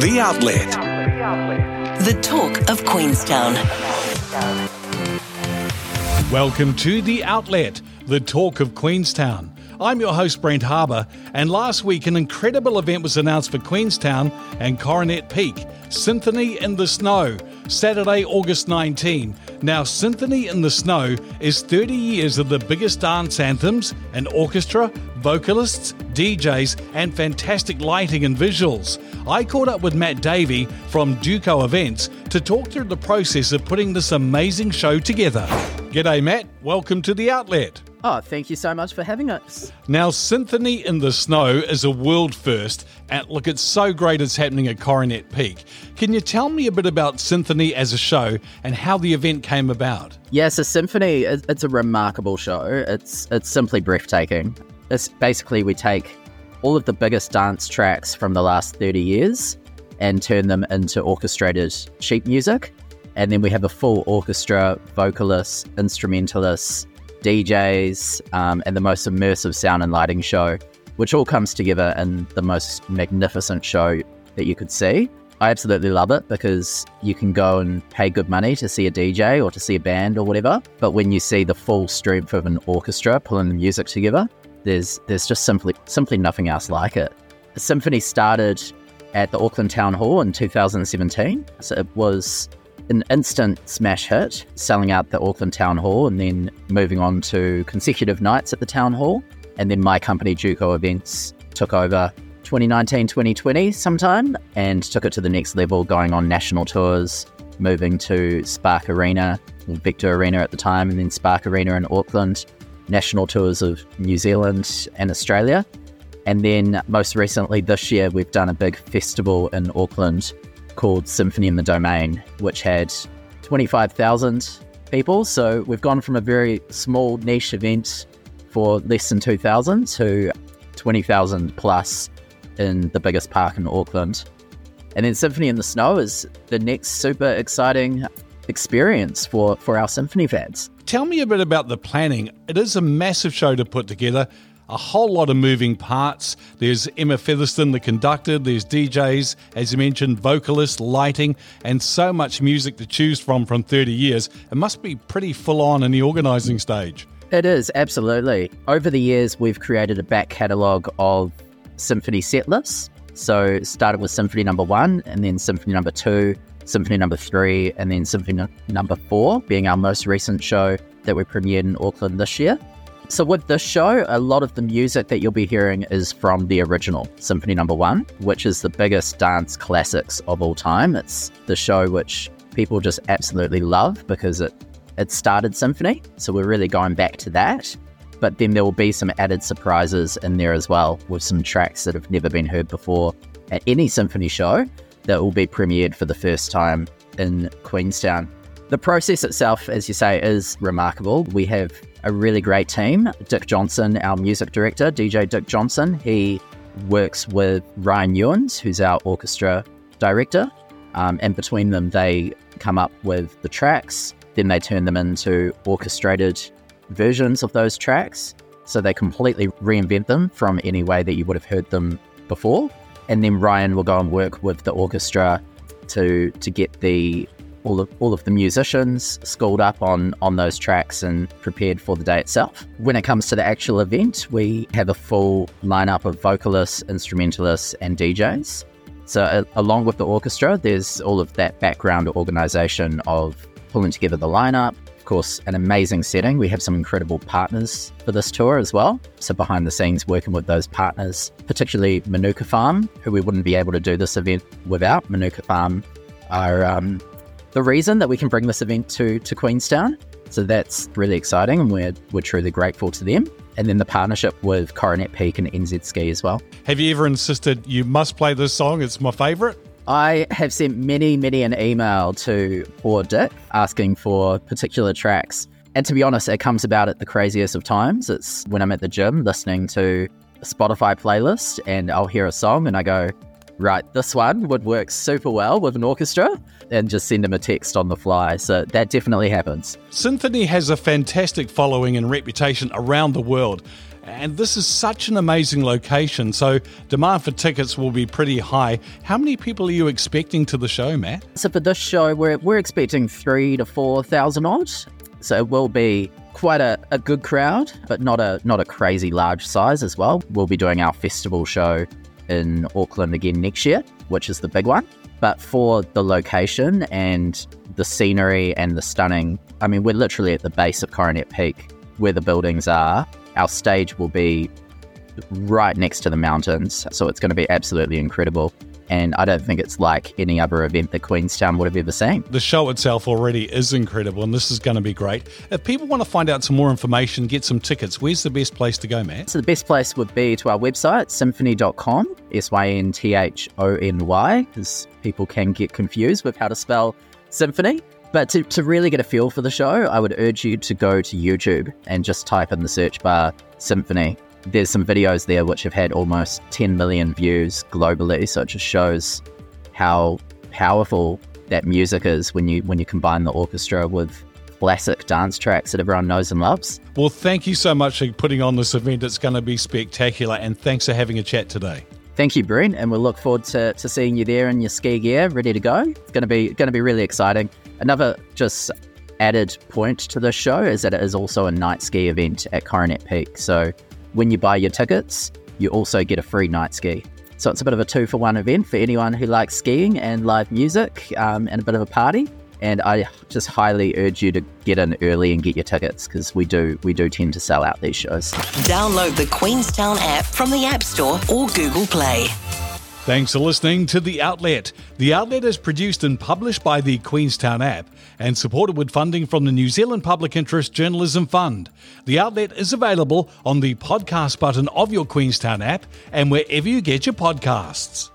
The Outlet. The talk of Queenstown. Welcome to The Outlet, the talk of Queenstown. I'm your host, Brent Harbour, and last week an incredible event was announced for Queenstown and Coronet Peak Synthony in the Snow, Saturday, August 19. Now, Synthony in the Snow is 30 years of the biggest dance anthems, an orchestra, vocalists, DJs, and fantastic lighting and visuals. I caught up with Matt Davy from Duco Events to talk through the process of putting this amazing show together. G'day, Matt. Welcome to the outlet. Oh, thank you so much for having us. Now, Synthony in the Snow is a world first, and look, it's so great it's happening at Coronet Peak. Can you tell me a bit about Synthony as a show and how the event came about? Yes, a Synthony. It's a remarkable show. It's it's simply breathtaking. It's basically we take all of the biggest dance tracks from the last thirty years and turn them into orchestrated sheet music, and then we have a full orchestra, vocalists, instrumentalists DJs, um, and the most immersive sound and lighting show, which all comes together in the most magnificent show that you could see. I absolutely love it because you can go and pay good money to see a DJ or to see a band or whatever, but when you see the full strength of an orchestra pulling the music together, there's there's just simply simply nothing else like it. The Synthony started at the Auckland Town Hall in 2017. So it was an instant smash hit, selling out the Auckland Town Hall and then moving on to consecutive nights at the Town Hall. And then my company, Duco Events, took over 2019 2020 sometime and took it to the next level, going on national tours, moving to Spark Arena, Vector Arena at the time, and then Spark Arena in Auckland, national tours of New Zealand and Australia. And then most recently this year, we've done a big festival in Auckland called Synthony in the Domain, which had 25,000 people. So we've gone from a very small niche event for less than 2,000 to 20,000 plus in the biggest park in Auckland. And then Synthony in the Snow is the next super exciting experience for, for our Synthony fans. Tell me a bit about the planning. It is a massive show to put together a whole lot of moving parts. There's Emma Featherstone, the conductor, there's DJs, as you mentioned, vocalists, lighting, and so much music to choose from from 30 years. It must be pretty full on in the organising stage. It is, absolutely. Over the years, we've created a back catalogue of Synthony set lists. So, started with Synthony number one, and then Synthony number two, Synthony number three, and then Synthony number four, being our most recent show that we premiered in Auckland this year. So, with this show, a lot of the music that you'll be hearing is from the original Synthony Number no. One, which is the biggest dance classics of all time. It's the show which people just absolutely love because it it started Synthony. So we're really going back to that. But then there will be some added surprises in there as well, with some tracks that have never been heard before at any Synthony show that will be premiered for the first time in Queenstown. The process itself, as you say, is remarkable. We have a really great team. Dick Johnson, our music director, DJ Dick Johnson, he works with Ryan Ewens, who's our orchestra director. Um, and between them, they come up with the tracks. Then they turn them into orchestrated versions of those tracks. So they completely reinvent them from any way that you would have heard them before. And then Ryan will go and work with the orchestra to to get the all of all of the musicians schooled up on on those tracks and prepared for the day itself. When it comes to the actual event, we have a full lineup of vocalists, instrumentalists, and DJs. So uh, along with the orchestra, there's all of that background organization of pulling together the lineup. Of course, an amazing setting. We have some incredible partners for this tour as well. So behind the scenes, working with those partners, particularly Manuka Farm, who we wouldn't be able to do this event without. Manuka Farm are um, the reason that we can bring this event to, to Queenstown. So that's really exciting and we're, we're truly grateful to them. And then the partnership with Coronet Peak and NZ Ski as well. Have you ever insisted you must play this song? It's my favourite. I have sent many, many an email to poor Dick asking for particular tracks. And to be honest, it comes about at the craziest of times. It's when I'm at the gym listening to a Spotify playlist and I'll hear a song and I go, right, this one would work super well with an orchestra and just send them a text on the fly. So that definitely happens. Synthony has a fantastic following and reputation around the world. And this is such an amazing location, so demand for tickets will be pretty high. How many people are you expecting to the show, Matt? So for this show, we're, we're expecting three to 4,000 odd. So it will be quite a, a good crowd, but not a not a crazy large size as well. We'll be doing our festival show in Auckland again next year, which is the big one. But for the location and the scenery and the stunning, I mean, we're literally at the base of Coronet Peak where the buildings are. Our stage will be right next to the mountains, so it's going to be absolutely incredible and I don't think it's like any other event that Queenstown would have ever seen. The show itself already is incredible, and this is going to be great. If people want to find out some more information, get some tickets, where's the best place to go, Matt? So the best place would be to our website, synthony.com, S Y N T H O N Y, because people can get confused with how to spell symphony. But to, to really get a feel for the show, I would urge you to go to YouTube and just type in the search bar Synthony there's some videos there which have had almost 10 million views globally. So it just shows how powerful that music is when you when you combine the orchestra with classic dance tracks that everyone knows and loves. Well, thank you so much for putting on this event. It's going to be spectacular, and thanks for having a chat today. Thank you, Brent, and we'll look forward to, to seeing you there in your ski gear, ready to go. It's going to be going to be really exciting. Another just added point to the show is that it is also a night ski event at Coronet Peak. So when you buy your tickets, you also get a free night ski. So it's a bit of a two for one event for anyone who likes skiing and live music um, and a bit of a party. And I just highly urge you to get in early and get your tickets because we do we do tend to sell out these shows. Download the Queenstown app from the App Store or Google Play. Thanks for listening to The Outlet. The Outlet is produced and published by the Queenstown app and supported with funding from the New Zealand Public Interest Journalism Fund. The Outlet is available on the podcast button of your Queenstown app and wherever you get your podcasts.